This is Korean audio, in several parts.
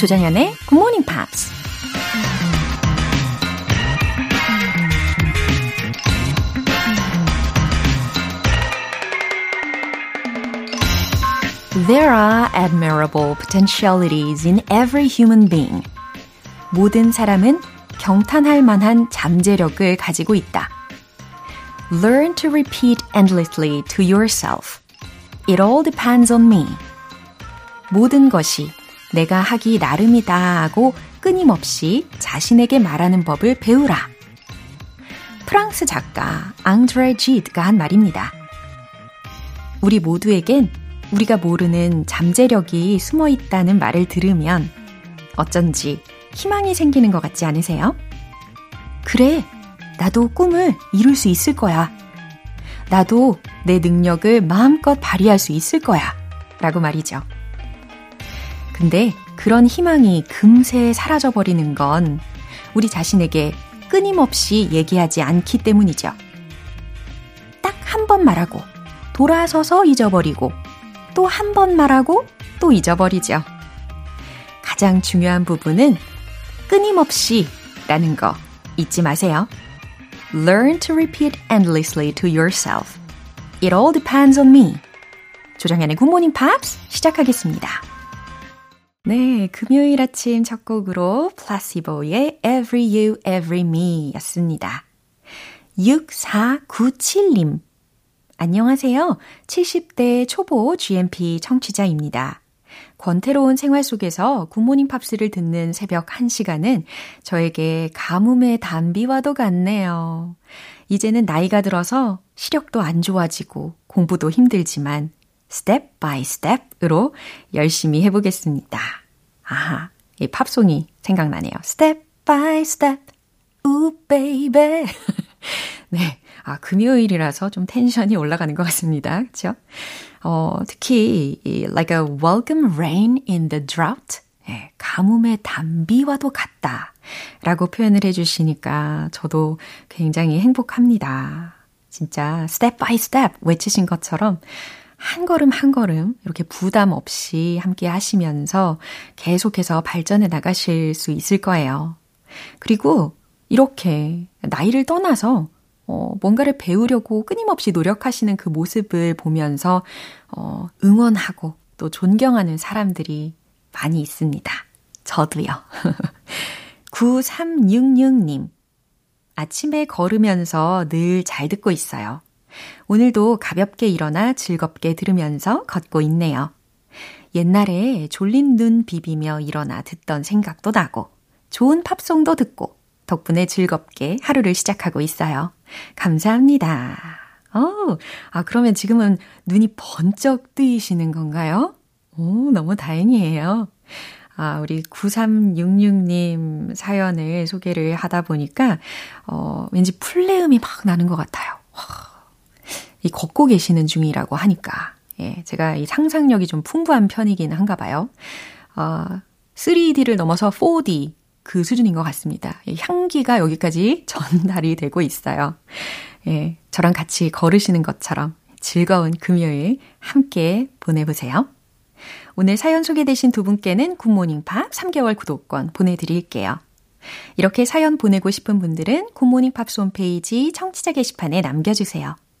조장현의 Good Morning Pops. There are admirable potentialities in every human being. 모든 사람은 경탄할 만한 잠재력을 가지고 있다. Learn to repeat endlessly to yourself. It all depends on me. 모든 것이 내가 하기 나름이다 하고 끊임없이 자신에게 말하는 법을 배우라. 프랑스 작가 앙드레 지드가 한 말입니다. 우리 모두에겐 우리가 모르는 잠재력이 숨어 있다는 말을 들으면 어쩐지 희망이 생기는 것 같지 않으세요? 그래, 나도 꿈을 이룰 수 있을 거야. 나도 내 능력을 마음껏 발휘할 수 있을 거야. 라고 말이죠. 근데 그런 희망이 금세 사라져버리는 건 우리 자신에게 끊임없이 얘기하지 않기 때문이죠. 딱 한 번 말하고 돌아서서 잊어버리고 또 한 번 말하고 또 잊어버리죠. 가장 중요한 부분은 끊임없이 라는 거 잊지 마세요. Learn to repeat endlessly to yourself. It all depends on me. 조정현의 굿모닝 팝스 시작하겠습니다. 네, 금요일 아침 첫 곡으로 Placebo의 Every You, Every Me 였습니다. 6497님. 안녕하세요. 70대 초보 GMP 청취자입니다. 권태로운 생활 속에서 굿모닝 팝스를 듣는 새벽 1시간은 저에게 가뭄의 단비와도 같네요. 이제는 나이가 들어서 시력도 안 좋아지고 공부도 힘들지만 step by step으로 열심히 해보겠습니다. 아하, 이 팝송이 생각나네요. Step by step, ooh baby. 네, 아 금요일이라서 좀 tension이 올라가는 것 같습니다. 그렇죠? 어, 특히 이 like a welcome rain in the drought. 예, 가뭄의 단비와도 같다. 라고 표현을 해주시니까 저도 굉장히 행복합니다. 진짜 step by step 외치신 것처럼 한 걸음 한 걸음 이렇게 부담 없이 함께 하시면서 계속해서 발전해 나가실 수 있을 거예요. 그리고 이렇게 나이를 떠나서 어, 뭔가를 배우려고 끊임없이 노력하시는 그 모습을 보면서 어, 응원하고 또 존경하는 사람들이 많이 있습니다. 저도요. 9366님. 아침에 걸으면서 늘 잘 듣고 있어요. 오늘도 가볍게 일어나 즐겁게 들으면서 걷고 있네요. 옛날에 졸린 눈 비비며 일어나 듣던 생각도 나고, 좋은 팝송도 듣고, 덕분에 즐겁게 하루를 시작하고 있어요. 감사합니다. 어, 아, 그러면 지금은 눈이 번쩍 뜨이시는 건가요? 오, 너무 다행이에요. 아, 우리 9366님 사연을 소개를 하다 보니까, 어, 왠지 풀레음이 막 나는 것 같아요. 와, 이 걷고 계시는 중이라고 하니까, 예, 제가 이 상상력이 좀 풍부한 편이긴 한가 봐요. 어, 3D를 넘어서 4D, 그 수준인 것 같습니다. 향기가 여기까지 전달이 되고 있어요. 예, 저랑 같이 걸으시는 것처럼 즐거운 금요일 함께 보내보세요. 오늘 사연 소개되신 두 분께는 굿모닝 팝스 3개월 구독권 보내드릴게요. 이렇게 사연 보내고 싶은 분들은 굿모닝 팝스 홈페이지 청취자 게시판에 남겨주세요.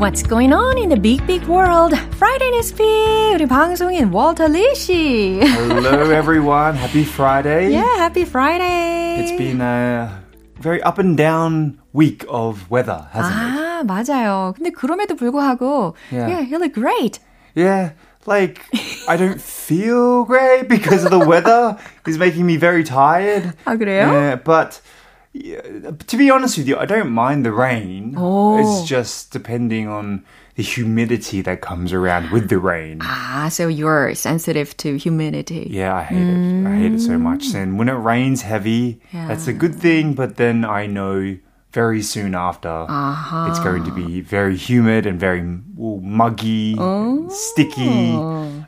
What's going on in the big, big world? Friday News Feed. 우리 방송인 월터 리 씨. Hello, everyone. Happy Friday. Yeah, happy Friday. It's been a very up and down week of weather, hasn't 아, it? 맞아요. 근데 그럼에도 불구하고, yeah, yeah you look great. Yeah. Like, I don't feel great because of the weather is making me very tired. 아, 그래요? Yeah, but yeah, to be honest with you, I don't mind the rain. Oh. It's just depending on the humidity that comes around with the rain. Ah, so you're sensitive to humidity. Yeah, I hate it. I hate it so much. And when it rains heavy, that's a good thing, but then I know very soon after it's going to be very humid and very muggy, sticky.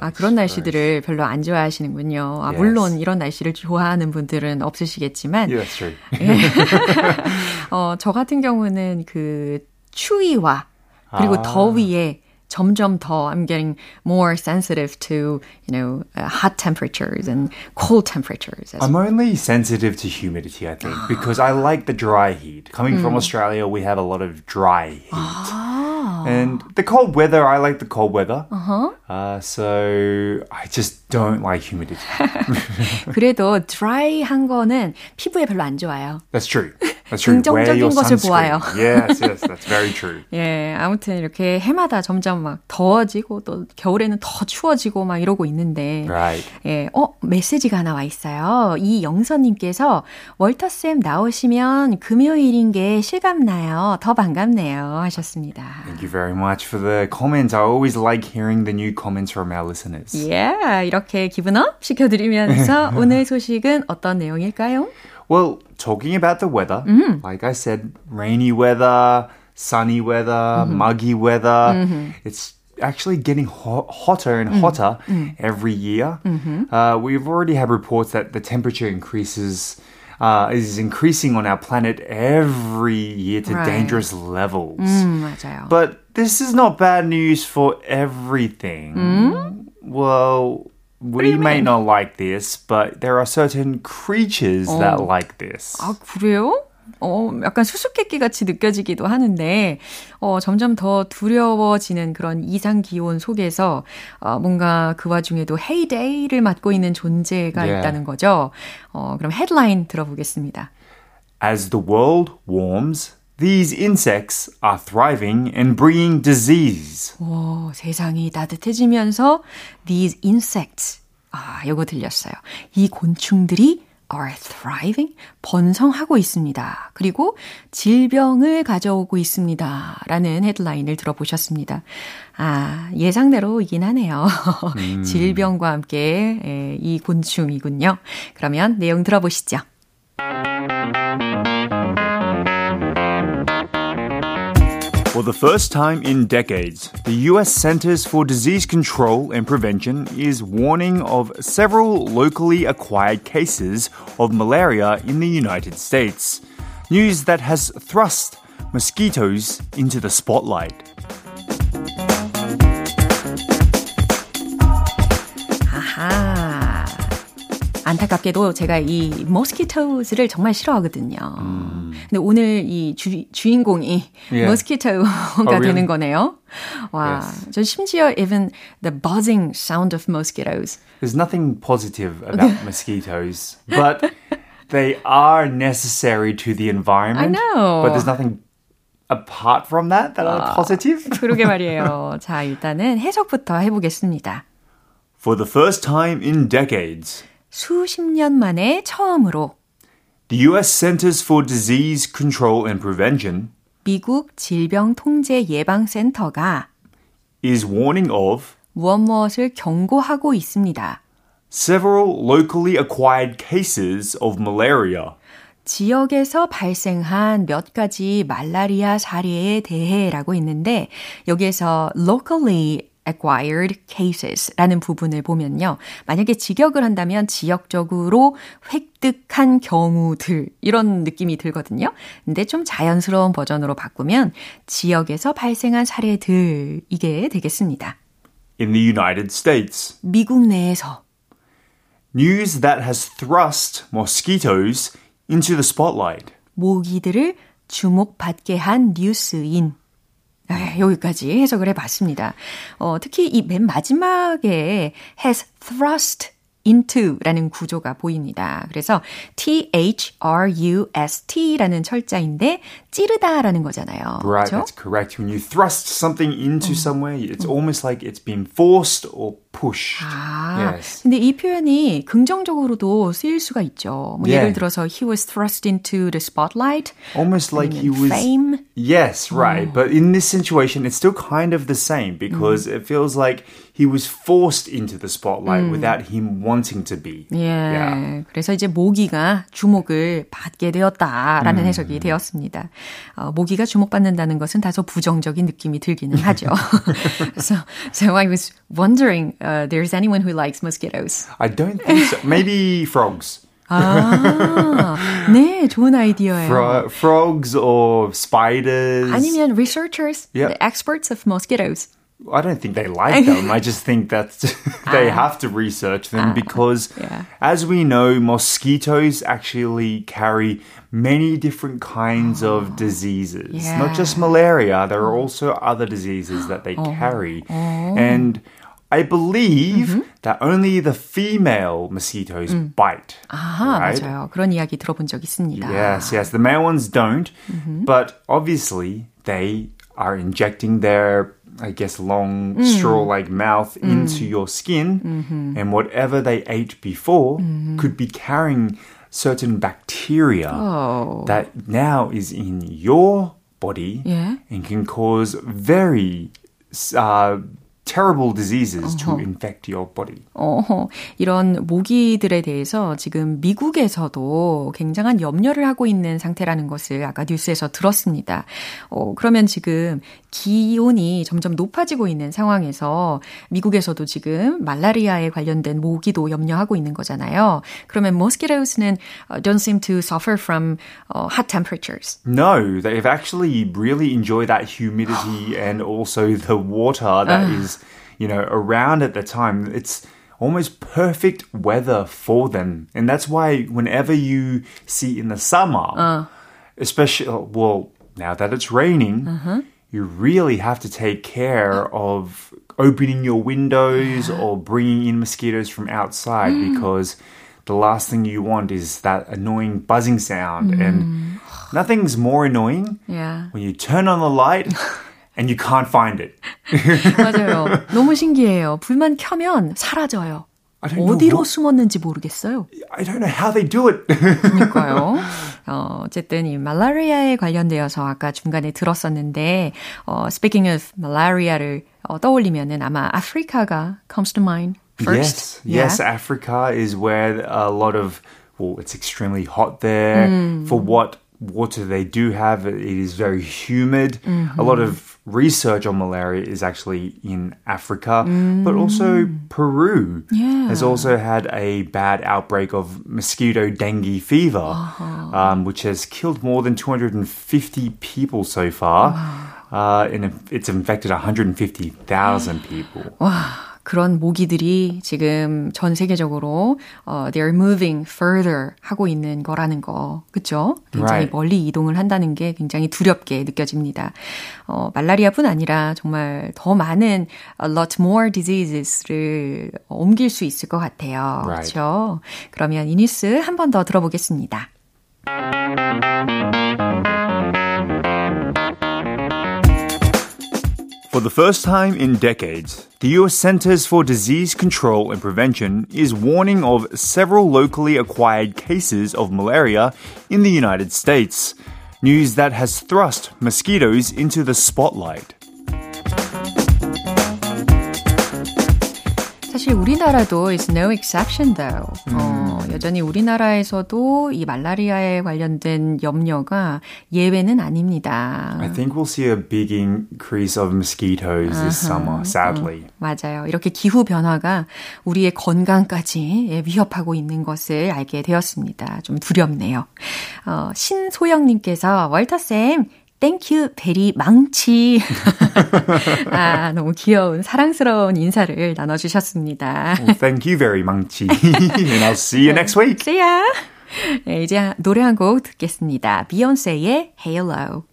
아, 그런 날씨들을 별로 안 좋아하시는군요. 아, Yes. 물론 이런 날씨를 좋아하는 분들은 없으시겠지만, that's true. 어, 저 같은 경우는 그 추위와 그리고 아. 더위에 점점 더 I'm getting more sensitive to, you know, uh, hot temperatures and cold temperatures. As I'm only sensitive to humidity, I think, because I like the dry heat. Coming from Australia, we have a lot of dry heat. And the cold weather, I like the cold weather. Uh-huh. so I just don't like humidity. 그래도 dry한 거는 피부에 별로 안 좋아요. That's true. That's true. 긍정적인 것을. 보아요. yes, yes, that's very true. 예, 아무튼 이렇게 해마다 점점 막 더워지고 또 겨울에는 더 추워지고 막 이러고 있는데. Right. 예, 어, 메시지가 하나 와 있어요. 이 영선님께서 월터 쌤 나오시면 금요일인 게 실감 나요. 더 반갑네요. 하셨습니다. Thank you very much for the comments. I always like hearing the new comments from our listeners. 예, 이렇게 기분업 시켜드리면서 오늘 소식은 어떤 내용일까요? Well, talking about the weather, like I said, rainy weather, sunny weather, muggy weather, it's actually getting ho- hotter and hotter every year. Uh, we've already had reports that the temperature increases. Uh, is increasing on our planet every year to Right. dangerous levels. 음, 맞아요. But this is not bad news for everything. Well, we may not like this, but there are certain creatures that like this. 아, 그래요? 어, 약간 수수께끼 같이 느껴지기도 하는데, 어, 점점 더 두려워지는 그런 이상 기온 속에서, 어, 뭔가 그 와중에도 헤이데이를 맡고 있는 존재가 Yeah. 있다는 거죠. 어, 그럼 헤드라인 들어보겠습니다. As the world warms, these insects are thriving and bringing disease. 오, 세상이 따뜻해지면서 these insects. 아, 요거 들렸어요. 이 곤충들이 are thriving, 번성하고 있습니다. 그리고 질병을 가져오고 있습니다. 라는 헤드라인을 들어보셨습니다. 아, 예상대로이긴 하네요. 질병과 함께 에, 이 곤충이군요. 그러면 내용 들어보시죠. For the first time in decades, the US Centers for Disease Control and Prevention is warning of several locally acquired cases of malaria in the United States. News that has thrust mosquitoes into the spotlight. 안타깝게도 제가 이 mosquitos를 정말 싫어하거든요. 근데 오늘 이 주, 주인공이 Yeah. mosquito가 really? 되는 거네요. 와, Yes. 전 심지어 even the buzzing sound of mosquitoes. There's nothing positive about mosquitoes, but they are necessary to the environment. know. But there's nothing apart from that that are positive. 그러게 말이에요. 자, 일단은 해석부터 해보겠습니다. For the first time in decades, 수십 년 만에 처음으로 The US Centers for Disease Control and Prevention 미국 질병 통제 예방 센터가 is warning of 무엇 무엇을 경고하고 있습니다. several locally acquired cases of malaria. 지역에서 발생한 몇 가지 말라리아 사례에 대해라고 있는데 여기에서 locally acquired cases라는 부분을 보면요. 만약에 직역을 한다면 지역적으로 획득한 경우들 이런 느낌이 들거든요. 근데 좀 자연스러운 버전으로 바꾸면 지역에서 발생한 사례들 이게 되겠습니다. In the United States, 미국 내에서 news that has thrust mosquitoes into the spotlight. 모기들을 주목받게 한 뉴스인 네, 여기까지 해석을 해봤습니다. 어, 특히 이 맨 마지막에 has thrust into라는 구조가 보입니다. 그래서 T-H-R-U-S-T라는 철자인데 찌르다라는 거잖아요. Right, 그렇죠? that's correct. When you thrust something into somewhere, it's almost like it's been forced or push. 아, yes. 근데 이 표현이 긍정적으로도 쓰일 수가 있죠. 뭐 yeah. 예를 들어서 he was thrust into the spotlight. Almost like he was fame. Yes, right. Oh. But in this situation it's still kind of the same because mm. it feels like he was forced into the spotlight 음. without him wanting to be. 예. Yeah. 그래서 이제 모기가 주목을 받게 되었다라는 음. 해석이 되었습니다. 어, 모기가 주목받는다는 것은 다소 부정적인 느낌이 들기는 하죠. so, so I was wondering, uh, there's anyone who likes mosquitoes? I don't think so. Maybe frogs. 아, 네, 좋은 아이디어예요. Fro- frogs or spiders. 아니면 researchers, yep. the experts of mosquitoes. I don't think they like them. I just think that they ah. have to research them ah. because, yeah. as we know, mosquitoes actually carry many different kinds oh. of diseases. Yeah. Not just malaria, there are also other diseases that they oh. carry. Oh. And I believe mm-hmm. that only the female mosquitoes 음. bite. 아하, right? 맞아요. 그런 이야기 들어본 적 있습니다. Yes, yes. The male ones don't, mm-hmm. but obviously they are injecting their I guess, long mm. straw like mouth mm. into your skin, mm-hmm. and whatever they ate before mm-hmm. could be carrying certain bacteria oh. that now is in your body yeah. and can cause very uh, terrible diseases to infect your body. 어허, 이런 모기들에 대해서 지금 미국에서도 굉장한 염려를 하고 있는 상태라는 것을 아까 뉴스에서 들었습니다. 어, 그러면 지금 기온이 점점 높아지고 있는 상황에서 미국에서도 지금 말라리아에 관련된 모기도 염려하고 있는 거잖아요. 그러면 mosquitos는 don't seem to suffer from uh, hot temperatures. No, they've actually really enjoyed that humidity and also the water that is you know, around at the time. It's almost perfect weather for them. And that's why whenever you see in the summer, uh. especially, well, now that it's raining, uh-huh. you really have to take care of opening your windows or bringing in mosquitoes from outside mm. because the last thing you want is that annoying buzzing sound. Mm. And nothing's more annoying yeah. when you turn on the light and you can't find it. 맞아요. 너무 신기해요. 불만 켜면 사라져요. 어디로 숨었는지 모르겠어요. I don't know how they do it. 그러니까요. 어, 어쨌든 이 말라리아에 관련되어서 아까 중간에 들었었는데 어, speaking of malaria를 어, 떠올리면은 아마 아프리카가 comes to mind first. Yes, yeah. yes, Africa is where a lot of well, it's extremely hot there. Mm. For what water they do have, it is very humid. Mm-hmm. A lot of research on malaria is actually in Africa, mm. but also Peru yeah. has also had a bad outbreak of mosquito dengue fever, uh-huh. um, which has killed more than 250 people so far. Wow. Uh, and it's infected 150,000 people. Wow. 그런 모기들이 지금 전 세계적으로 어, they're moving further 하고 있는 거라는 거, 그렇죠? 굉장히 right. 멀리 이동을 한다는 게 굉장히 두렵게 느껴집니다. 어, 말라리아뿐 아니라 정말 더 많은 a lot more diseases를 옮길 수 있을 것 같아요, right. 그렇죠? 그러면 이 뉴스 한 번 더 들어보겠습니다. For the first time in decades, the US Centers for Disease Control and Prevention is warning of several locally acquired cases of malaria in the United States. News that has thrust mosquitoes into the spotlight. 사실 우리나라도 is no exception though. 음. 어, 여전히 우리나라에서도 이 말라리아에 관련된 염려가 예외는 아닙니다. I think we'll see a big increase of mosquitoes uh-huh. this summer, sadly. 음, 맞아요. 이렇게 기후 변화가 우리의 건강까지 위협하고 있는 것을 알게 되었습니다. 좀 두렵네요. 어, 신소영님께서 월터 쌤, thank you very 망치. 아, 너무 귀여운 사랑스러운 인사를 나눠 주셨습니다. Well, thank you very 망치. And I'll see you next week. See ya. 네, 이제 노래 한 곡 듣겠습니다. 비욘세의 Halo.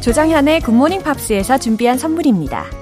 조정현의 굿모닝 팝스에서 준비한 선물입니다.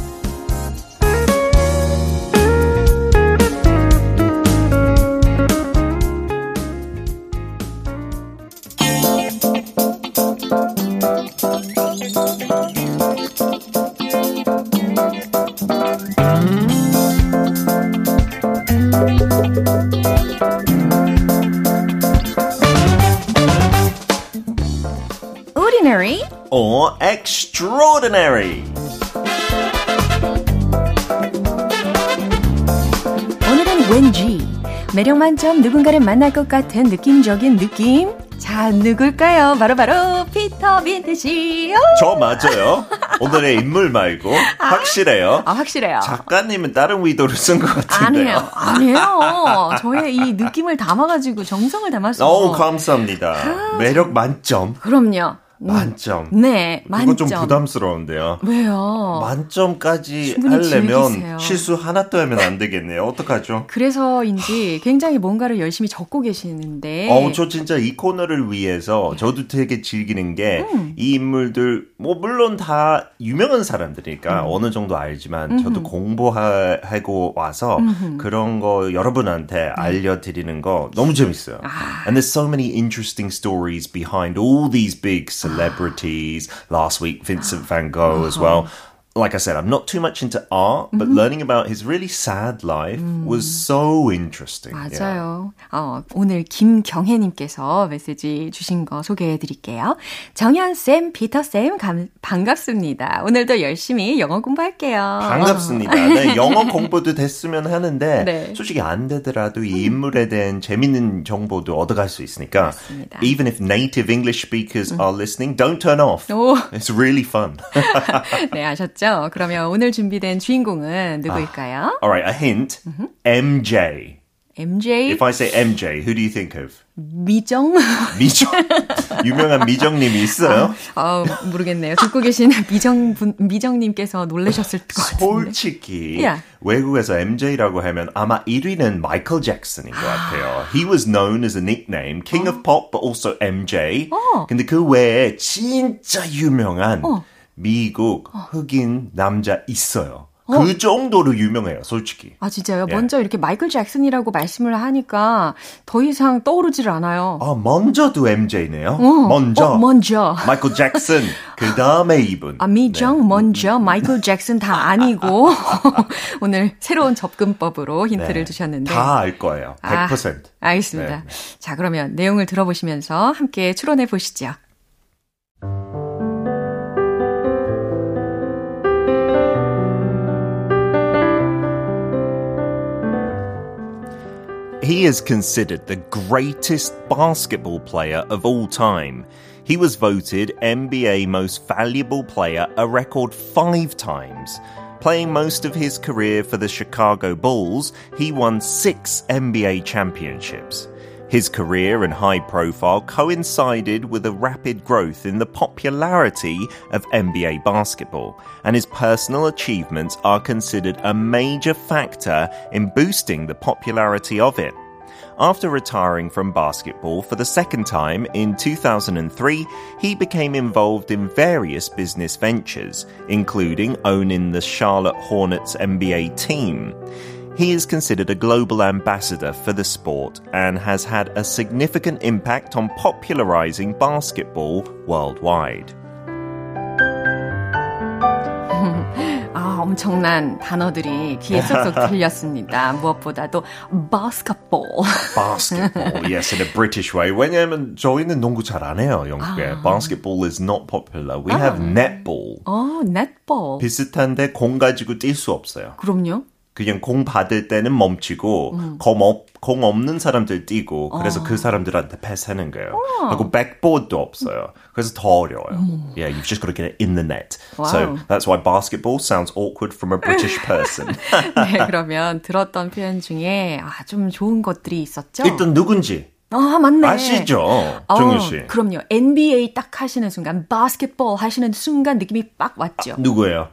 매력 만점 누군가를 만날 것 같은 느낌적인 느낌 자, 누굴까요? 바로바로 바로 피터 빈트 씨. 저 맞아요. 오늘의 인물 말고 아, 확실해요. 아, 확실해요. 작가님은 다른 의도를 쓴 것 같은데요. 아니에요. 아니에요. 저의 이 느낌을 담아가지고 정성을 담았어요. 어, 감사합니다. 아, 매력 만점. 그럼요. 만점. 네, 만점. 그거 좀 부담스러운데요. 왜요? 만점까지 하려면 즐기세요. 실수 하나도 하면 안 되겠네요. 어떡하죠? 그래서인지 굉장히 뭔가를 열심히 적고 계시는데. 어, 저 진짜 이 코너를 위해서 저도 되게 즐기는 게이 음. 인물들 뭐 물론 다 유명한 사람들이니까 음. 어느 정도 알지만 음. 저도 공부하고 와서 음. 그런 거 여러분한테 네. 알려드리는 거 너무 재밌어요. 아. And there's so many interesting stories behind all these big celebrities. Last week, Vincent van Gogh as well. Uh-huh. Like I said, I'm not too much into art, but mm-hmm. learning about his really sad life 음. was so interesting. 맞아요. Yeah. 어, 오늘 김경혜님께서 메시지 주신 거 소개해 드릴게요. 정현쌤, 피터쌤, 감, 반갑습니다. 오늘도 열심히 영어 공부할게요. 반갑습니다. 네, 영어 공부도 됐으면 하는데, 네. 솔직히 안 되더라도 이 인물에 대한 재밌는 정보도 얻어갈 수 있으니까, 맞습니다. even if native English speakers 음. are listening, don't turn off. 오. It's really fun. 네, 아셨죠? 있죠. 그러면 오늘 준비된 주인공은 누구일까요? Uh, alright, a hint. Mm-hmm. MJ. MJ. If I say MJ, who do you think of? 미정? 미정? 유명한 미정님이 있어요? 아, 아, 모르겠네요. 듣고 계신 미정 분, 미정님께서 놀라셨을 것 같은데. 솔직히 yeah. 외국에서 MJ라고 하면 아마 1위는 마이클 잭슨인 것 같아요. He was known as a nickname, King 어. of Pop, but also MJ. 어. 근데 그 외에 진짜 유명한 어. 미국 흑인 남자 있어요. 어? 그 정도로 유명해요, 솔직히. 아, 진짜요? 예. 먼저 이렇게 마이클 잭슨이라고 말씀을 하니까 더 이상 떠오르질 않아요. 아, 먼저도 MJ네요? 어, 먼저. 어, 먼저. 마이클 잭슨. 그 다음에 이분. 아, 미정, 네. 먼저, 마이클 잭슨 다 아니고. 오늘 새로운 접근법으로 힌트를 네. 주셨는데. 다 알 거예요. 100%. 아, 알겠습니다. 네. 자, 그러면 내용을 들어보시면서 함께 추론해 보시죠. He is considered the greatest basketball player of all time. He was voted NBA Most Valuable Player a record five times. Playing most of his career for the Chicago Bulls, he won six NBA championships. His career and high profile coincided with a rapid growth in the popularity of NBA basketball, and his personal achievements are considered a major factor in boosting the popularity of it. After retiring from basketball for the second time in 2003, he became involved in various business ventures, including owning the Charlotte Hornets NBA team. He is considered a global ambassador for the sport and has had a significant impact on popularizing basketball worldwide. 아, 엄청난 단어들이 귀에 쏙쏙 들렸습니다. 무엇보다도 basketball. basketball, yes, in a British way. 왜냐하면 저희는 농구 잘 안 해요, 영국에. 아. Basketball is not popular. We 아. have netball. 어, netball. 비슷한데 공 가지고 뛸 수 없어요. 그럼요. 그냥 공 받을 때는 멈추고 음. 공, 없, 공 없는 사람들 뛰고 그래서 어. 그 사람들한테 패스하는 거예요. 어. 하고 백보드도 없어요. 그래서 더 어려워요. 음. Yeah, you've just got to get it in the net. Wow. So that's why basketball sounds awkward from a British person. 네, 그러면 들었던 표현 중에 아, 좀 좋은 것들이 있었죠? 일단 누군지 아, 맞네. 아시죠? 정유 씨. 어, 그럼요. NBA 딱 하시는 순간, 바스켓볼 하시는 순간 느낌이 빡 왔죠. 아, 누구예요?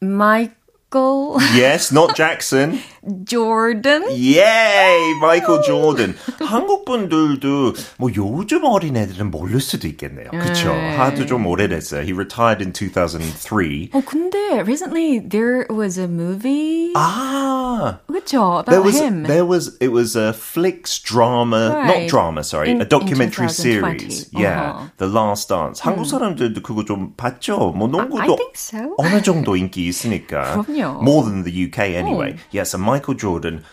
마이클 Michael. Yes, not Jackson. Jordan. Yay, Michael Jordan. 한국 분들도 뭐 요즘 어린애들은 모를 수도 있겠네요. 그렇죠. 하도 좀 오래됐어요. He retired in 2003. 어 근데 recently there was a movie. 아, 그렇죠. About there was, him. There was it was a flicks drama, right. not drama, sorry, in, a documentary series. Uh-huh. Yeah, The Last Dance. 음. 한국 사람들도 그거 좀 봤죠. 뭐 농구도 I think so. 어느 정도 인기 있으니까. 그럼요. More than the UK anyway. Oh. Yes, and Michael Jordan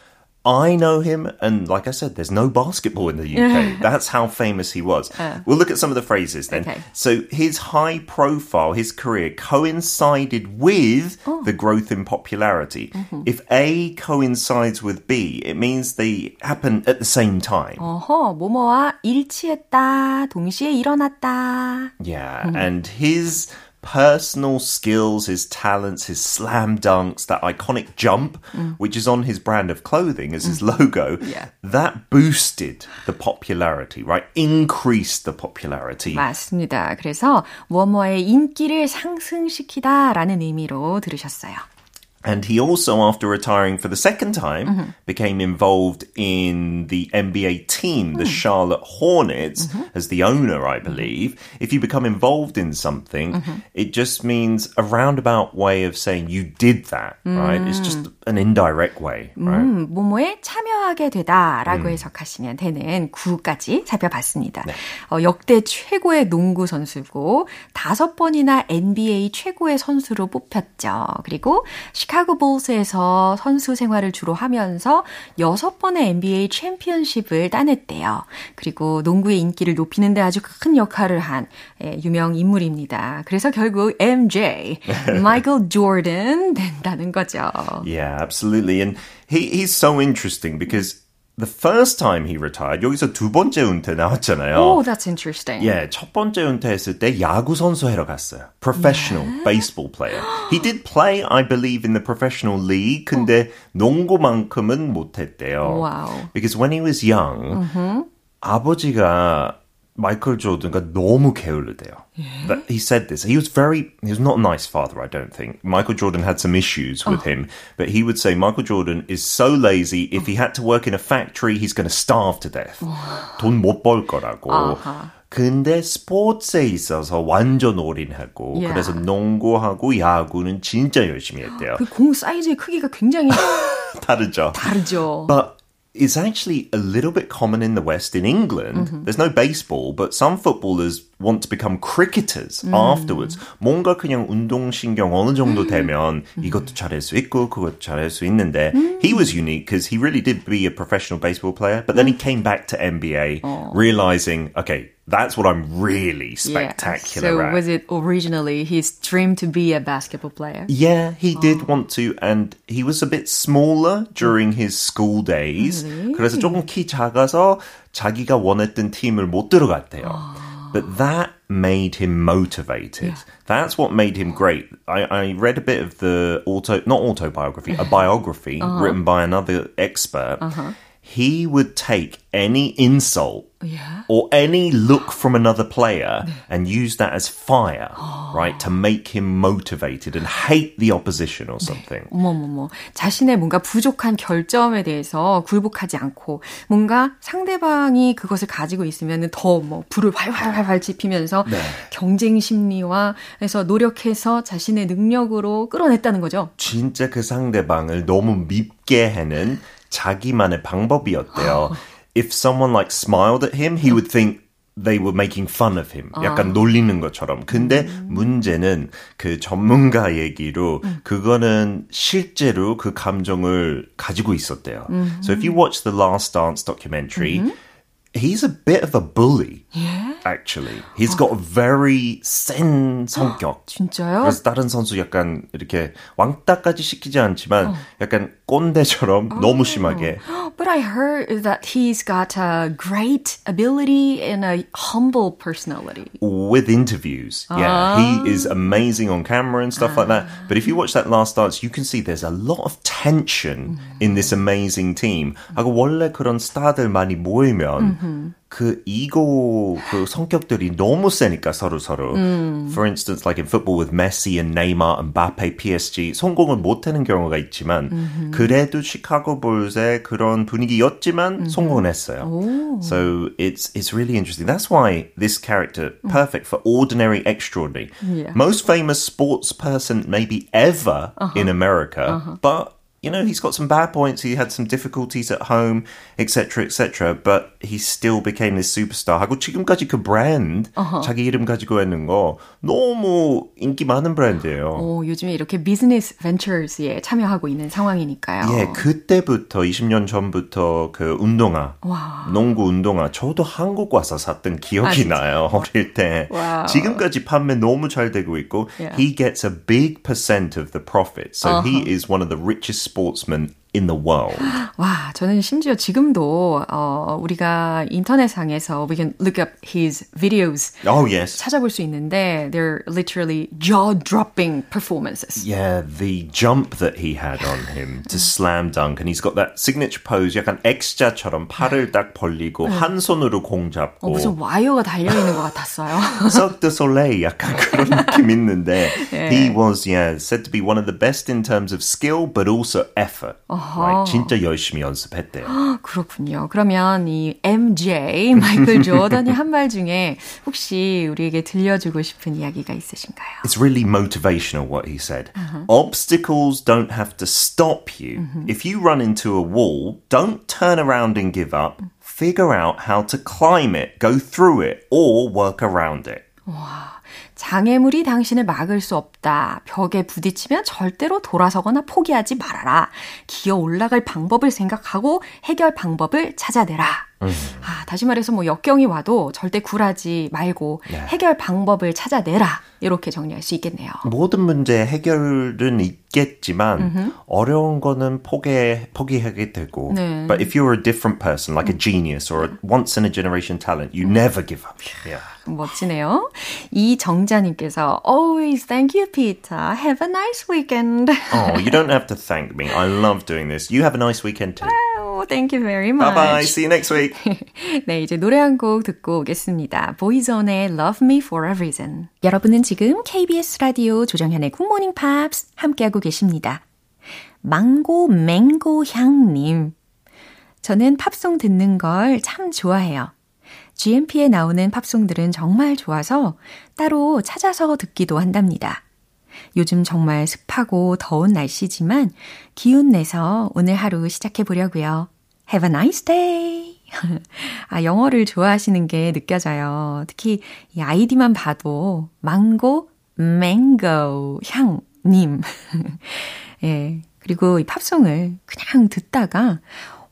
I know him, and like I said, there's no basketball in the UK. That's how famous he was. Uh, we'll look at some of the phrases then. Okay. So his high profile, his career coincided with oh. the growth in popularity. Mm-hmm. If A coincides with B, it means they happen at the same time. 어허, 뭐뭐와 일치했다, 동시에 일어났다. Yeah, mm-hmm. and his personal skills, his talents, his slam dunks, that iconic jump, mm. which is on his brand of clothing as mm. his logo, yeah. that boosted the popularity, right? Increased the popularity. 맞습니다. 그래서 뭐뭐의 인기를 상승시키다라는 의미로 들으셨어요. And he also, after retiring for the second time, mm-hmm. became involved in the NBA team, the mm. Charlotte Hornets, mm-hmm. as the owner, I believe. If you become involved in something, mm-hmm. it just means a roundabout way of saying you did that, right? It's just mm. an indirect way, right? 음, 뭐뭐에 참여하게 되다라고 음. 해석하시면 되는 구까지 살펴봤습니다. 네. 어, 역대 최고의 농구 선수고 다섯 번이나 NBA 최고의 선수로 뽑혔죠. 그리고 시카 고 볼스에서 선수 생활을 주로 하면서 여섯 번의 NBA 챔피언십을 따냈대요. 그리고 농구의 인기를 높이는 데 아주 큰 역할을 한 예, 유명 인물입니다. 그래서 결국 MJ, 마이클 조던 된다는 거죠. Yeah, absolutely. And he, he's so interesting because the first time he retired, 여기서 두 번째 은퇴 나왔잖아요. Oh, that's interesting. 예, 첫 번째 은퇴했을 때 야구 선수 하러 갔어요. Professional 네? baseball player. He did play, I believe, in the professional league. 근데 어. 농구만큼은 못했대요. Wow. Because when he was young, uh-huh. 아버지가 마이클 조던가 너무 게을르대요. Yeah. He said this. He was very, he was not a nice father, I don't think. Michael Jordan had some issues with oh. him, but he would say Michael Jordan is so lazy, if he had to work in a factory, he's going to starve to death. 돈 못 벌 거라고. Uh-huh. 근데 스포츠에 있어서 완전 올인하고 yeah. 그래서 농구하고 야구는 진짜 열심히 했대요. 그공 사이즈의 크기가 굉장히 다르죠. 다르죠. But is actually a little bit common in the West in England. Mm-hmm. There's no baseball, but some footballers want to become cricketers mm. afterwards. 뭔가 그냥 운동신경 어느 정도 되면 이것도 잘할 수 있고 그것도 잘할 수 있는데 he was unique because he really did be a professional baseball player, but then he came back to NBA oh. realizing, okay, that's what I'm really spectacular yeah. so at. was it originally his dream to be a basketball player? Yeah, he did want to, and he was a bit smaller during his school days. Really? 그래서 조금 키 작아서 자기가 원했던 팀을 못 들어갔대요. But that made him motivated. Yeah. That's what made him great. I, I, read a bit of the auto, not autobiography, a biography uh-huh. written by another expert. Uh-huh. He would take any insult yeah. or any look from another player and use that as fire, right? To make him motivated and hate the opposition or something. 어머머머. 자신의 뭔가 부족한 결점에 대해서 굴복하지 않고 뭔가 상대방이 그것을 가지고 있으면 더뭐 불을 활활활활 지피면서 네. 경쟁 심리와 해서 노력해서 자신의 능력으로 끌어냈다는 거죠. 진짜 그 상대방을 너무 밉게 하는 자기만의 방법이었대요. if someone like smiled at him, he would think they were making fun of him. 약간 아. 놀리는 것처럼. 근데 음. 문제는 그 전문가 얘기로 음. 그거는 실제로 그 감정을 가지고 있었대요. 음. So if you watch the Last Dance documentary, 음. he's a bit of a bully. Yeah? Actually, he's got a very 센 성격. 진짜요? 그래서 다른 선수 약간 이렇게 왕따까지 시키지 않지만 어. 약간 꼰대처럼 oh. 너무 심하게. But I heard that he's got a great ability and a humble personality. With interviews, yeah, he is amazing on camera and stuff like that. But if you watch that last dance, you can see there's a lot of tension in this amazing team. 하고 원래 그런 스타들 많이 모이면 그 이고 그 성격들이 너무 세니까 서로 서로. 음. For instance, like in football with Messi and Neymar and Mbappe, PSG 성공을 못하는 경우가 있지만 음흠. 그래도 시카고 볼스의 그런 분위기였지만 음흠. 성공을 했어요. 오. So it's it's really interesting. That's why this character perfect for ordinary, extraordinary. Yeah. Most famous sports person maybe ever uh-huh. in America, uh-huh. but you know, he's got some bad points. He had some difficulties at home, etc., etc. But he still became this superstar. 하고 지금까지 그 브랜드, uh-huh. 자기 이름 가지고 있는 거 너무 인기 많은 브랜드예요. 오, 요즘에 이렇게 비즈니스 벤처스에 참여하고 있는 상황이니까요. 예, 그때부터 20년 전부터 그 운동화, 와. 농구 운동화 저도 한국 와서 샀던 기억이 아, 나요. 어릴 때. 와우. 지금까지 판매 너무 잘 되고 있고 yeah. he gets a big percent of the profit. So uh-huh. he is one of the richest sportsman in the world. 와, 저는 심지어 지금도 어, 우리가 인터넷상에서 we can look up his videos. Oh yes. 찾아볼 수 있는데 they're literally jaw-dropping performances. Yeah, the jump that he had on him to slam dunk and he's got that signature pose 약간 X자처럼 팔을 딱 벌리고 한 손으로 공 잡고 어, 무슨 와이어가 달려 있는 것 같았어요. Cirque du Soleil 약간 그런 느낌 있는데 예. he was yeah said to be one of the best in terms of skill but also effort. 어. Right, 진짜 열심히 연습했대요. 그렇군요. 그러면 이 MJ 마이클 조던이 한 말 중에 혹시 우리에게 들려주고 싶은 이야기가 있으신가요? It's really motivational what he said. Uh-huh. Obstacles don't have to stop you. Uh-huh. If you run into a wall, don't turn around and give up. Figure out how to climb it, go through it, or work around it. 와. 장애물이 당신을 막을 수 없다. 벽에 부딪히면 절대로 돌아서거나 포기하지 말아라. 기어 올라갈 방법을 생각하고 해결 방법을 찾아내라. 음. 아, 다시 말해서 뭐 역경이 와도 절대 굴하지 말고 네. 해결 방법을 찾아내라. 이렇게 정리할 수 있겠네요. 모든 문제 해결은 있겠지만 음흠. 어려운 거는 포기 포기하게 되고. 네. But if you're a different person, like a genius or a once in a generation talent, you never give up. Yeah. 멋지네요. 이정자님께서 Always thank you, Peter. Have a nice weekend. oh, you don't have to thank me. I love doing this. You have a nice weekend too. Thank you very much. Bye bye. See you next week. 네, 이제 노래 한 곡 듣고 오겠습니다. 보이존의 Love Me for a Reason. 여러분은 지금 KBS 라디오 조정현의 굿모닝 팝스 함께하고 계십니다. 망고 맹고 향님. 저는 팝송 듣는 걸 참 좋아해요. GMP에 나오는 팝송들은 정말 좋아서 따로 찾아서 듣기도 한답니다. 요즘 정말 습하고 더운 날씨지만 기운 내서 오늘 하루 시작해 보려고요. Have a nice day. 아, 영어를 좋아하시는 게 느껴져요. 특히 이 아이디만 봐도 망고, 맹고, 향 님. 예. 그리고 이 팝송을 그냥 듣다가,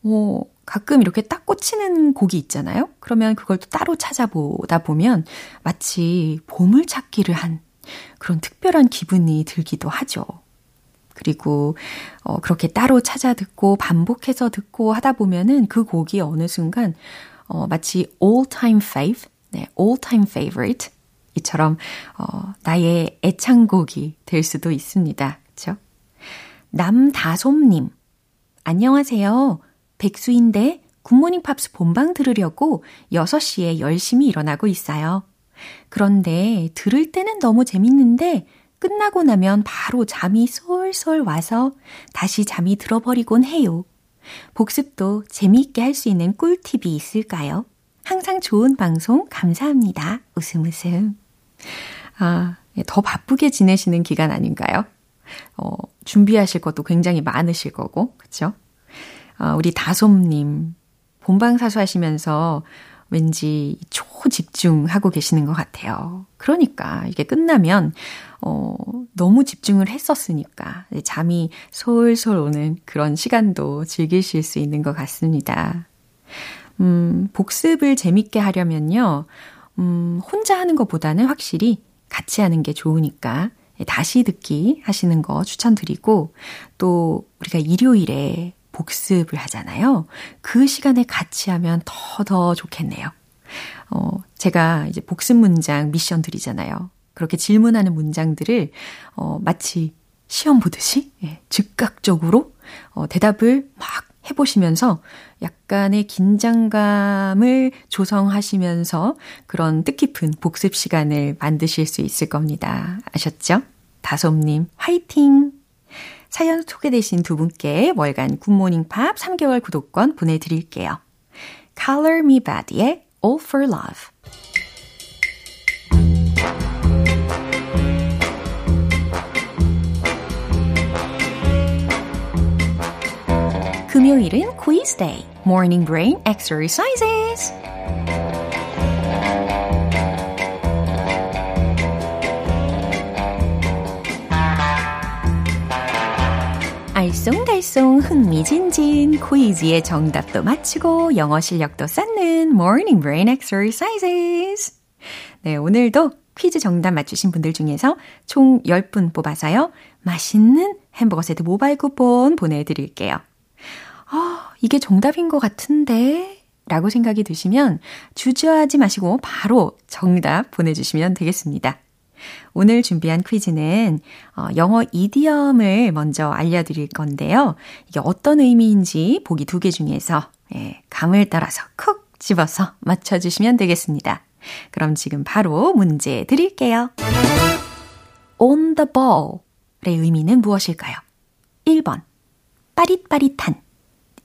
어, 가끔 이렇게 딱 꽂히는 곡이 있잖아요? 그러면 그걸 또 따로 찾아보다 보면 마치 보물 찾기를 한 그런 특별한 기분이 들기도 하죠. 그리고 어, 그렇게 따로 찾아 듣고 반복해서 듣고 하다 보면은 그 곡이 어느 순간 어, 마치 all time fave, 네, all time favorite 이처럼 어, 나의 애창곡이 될 수도 있습니다. 그렇죠? 남다솜님 안녕하세요. 백수인데 굿모닝 팝스 본방 들으려고 6시에 열심히 일어나고 있어요. 그런데 들을 때는 너무 재밌는데 끝나고 나면 바로 잠이 솔솔 와서 다시 잠이 들어버리곤 해요. 복습도 재미있게 할 수 있는 꿀팁이 있을까요? 항상 좋은 방송 감사합니다. 웃음 웃음. 아, 예, 더 바쁘게 지내시는 기간 아닌가요? 어, 준비하실 것도 굉장히 많으실 거고, 그쵸? 아, 우리 다솜님, 본방사수 하시면서 왠지 초집중하고 계시는 것 같아요. 그러니까 이게 끝나면, 어, 너무 집중을 했었으니까 잠이 솔솔 오는 그런 시간도 즐기실 수 있는 것 같습니다. 음, 복습을 재밌게 하려면요, 음, 혼자 하는 것보다는 확실히 같이 하는 게 좋으니까 다시 듣기 하시는 거 추천드리고, 또 우리가 일요일에 복습을 하잖아요. 그 시간에 같이 하면 더, 더 좋겠네요. 어, 제가 이제 복습 문장 미션 드리잖아요. 그렇게 질문하는 문장들을, 어, 마치 시험 보듯이, 예, 즉각적으로, 어, 대답을 막 해보시면서 약간의 긴장감을 조성하시면서 그런 뜻깊은 복습 시간을 만드실 수 있을 겁니다. 아셨죠? 다솜님, 화이팅! 사연 소개되신 두 분께 월간 굿모닝 팝 3개월 구독권 보내드릴게요. Color Me Bad의 All for Love 금요일은 quiz day, morning brain exercises. 알쏭달쏭 흥미진진 퀴즈의 정답도 맞추고 영어 실력도 쌓는 morning brain exercises. 네, 오늘도 퀴즈 정답 맞추신 분들 중에서 총 10분 뽑아서요. 맛있는 햄버거 세트 모바일 쿠폰 보내드릴게요. 아, 이게 정답인 것 같은데? 라고 생각이 드시면 주저하지 마시고 바로 정답 보내주시면 되겠습니다. 오늘 준비한 퀴즈는 어, 영어 이디엄을 먼저 알려드릴 건데요. 이게 어떤 의미인지 보기 두 개 중에서 예, 감을 따라서 쿡 집어서 맞춰주시면 되겠습니다. 그럼 지금 바로 문제 드릴게요. on the ball의 의미는 무엇일까요? 1번, 빠릿빠릿한.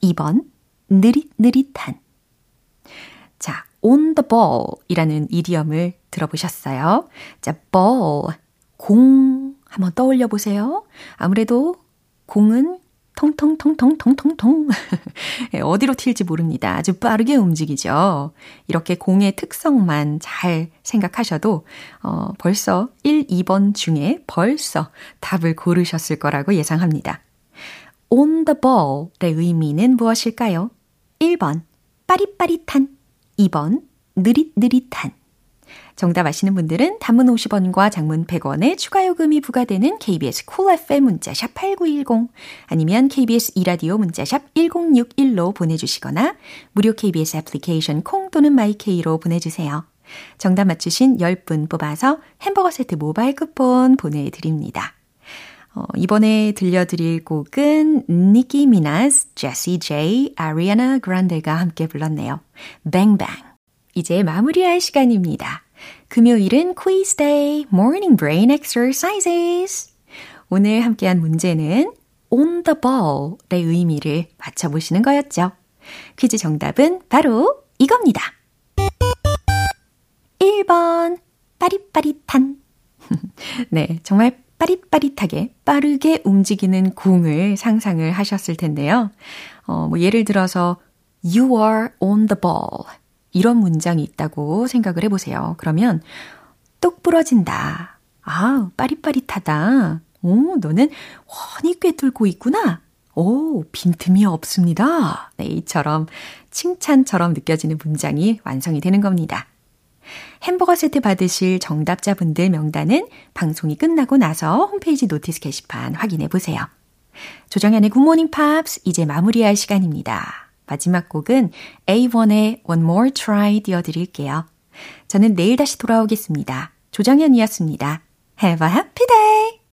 2번, 느릿느릿한. 자, on the ball 이라는 이디엄을 들어보셨어요? 자, ball, 공 한번 떠올려 보세요. 아무래도 공은 통통통통통통통. 예, 어디로 튈지 모릅니다. 아주 빠르게 움직이죠. 이렇게 공의 특성만 잘 생각하셔도, 어, 벌써 1, 2번 중에 벌써 답을 고르셨을 거라고 예상합니다. On the ball의 의미는 무엇일까요? 1번, 빠릿빠릿한. 2번, 느릿느릿한. 정답 아시는 분들은 단문 50원과 장문 100원의 추가 요금이 부과되는 KBS Cool FM 문자샵 8910 아니면 KBS 이라디오 문자샵 1061로 보내주시거나 무료 KBS 애플리케이션 콩 또는 my K로 보내주세요. 정답 맞추신 10분 뽑아서 햄버거 세트 모바일 쿠폰 보내드립니다. 어, 이번에 들려드릴 곡은 니키 미나스, 제시 제이, 아리아나 그란데가 함께 불렀네요. 뱅뱅. 이제 마무리할 시간입니다. 금요일은 quiz day, morning brain exercises. 오늘 함께한 문제는 on the ball의 의미를 맞춰보시는 거였죠. 퀴즈 정답은 바로 이겁니다. 1번, 빠릿빠릿한. 네, 정말 빠릿빠릿하게 빠르게 움직이는 공을 상상을 하셨을 텐데요. 어, 뭐 예를 들어서 You are on the ball. 이런 문장이 있다고 생각을 해보세요. 그러면 똑 부러진다. 아, 빠릿빠릿하다. 오, 너는 훤히 꿰뚫고 있구나. 오, 빈틈이 없습니다. 네, 이처럼 칭찬처럼 느껴지는 문장이 완성이 되는 겁니다. 햄버거 세트 받으실 정답자분들 명단은 방송이 끝나고 나서 홈페이지 notice 게시판 확인해 보세요. 조정현의 굿모닝 팝스 이제 마무리할 시간입니다. 마지막 곡은 A1의 One More Try 띄워드릴게요. 저는 내일 다시 돌아오겠습니다. 조정현이었습니다. Have a happy day!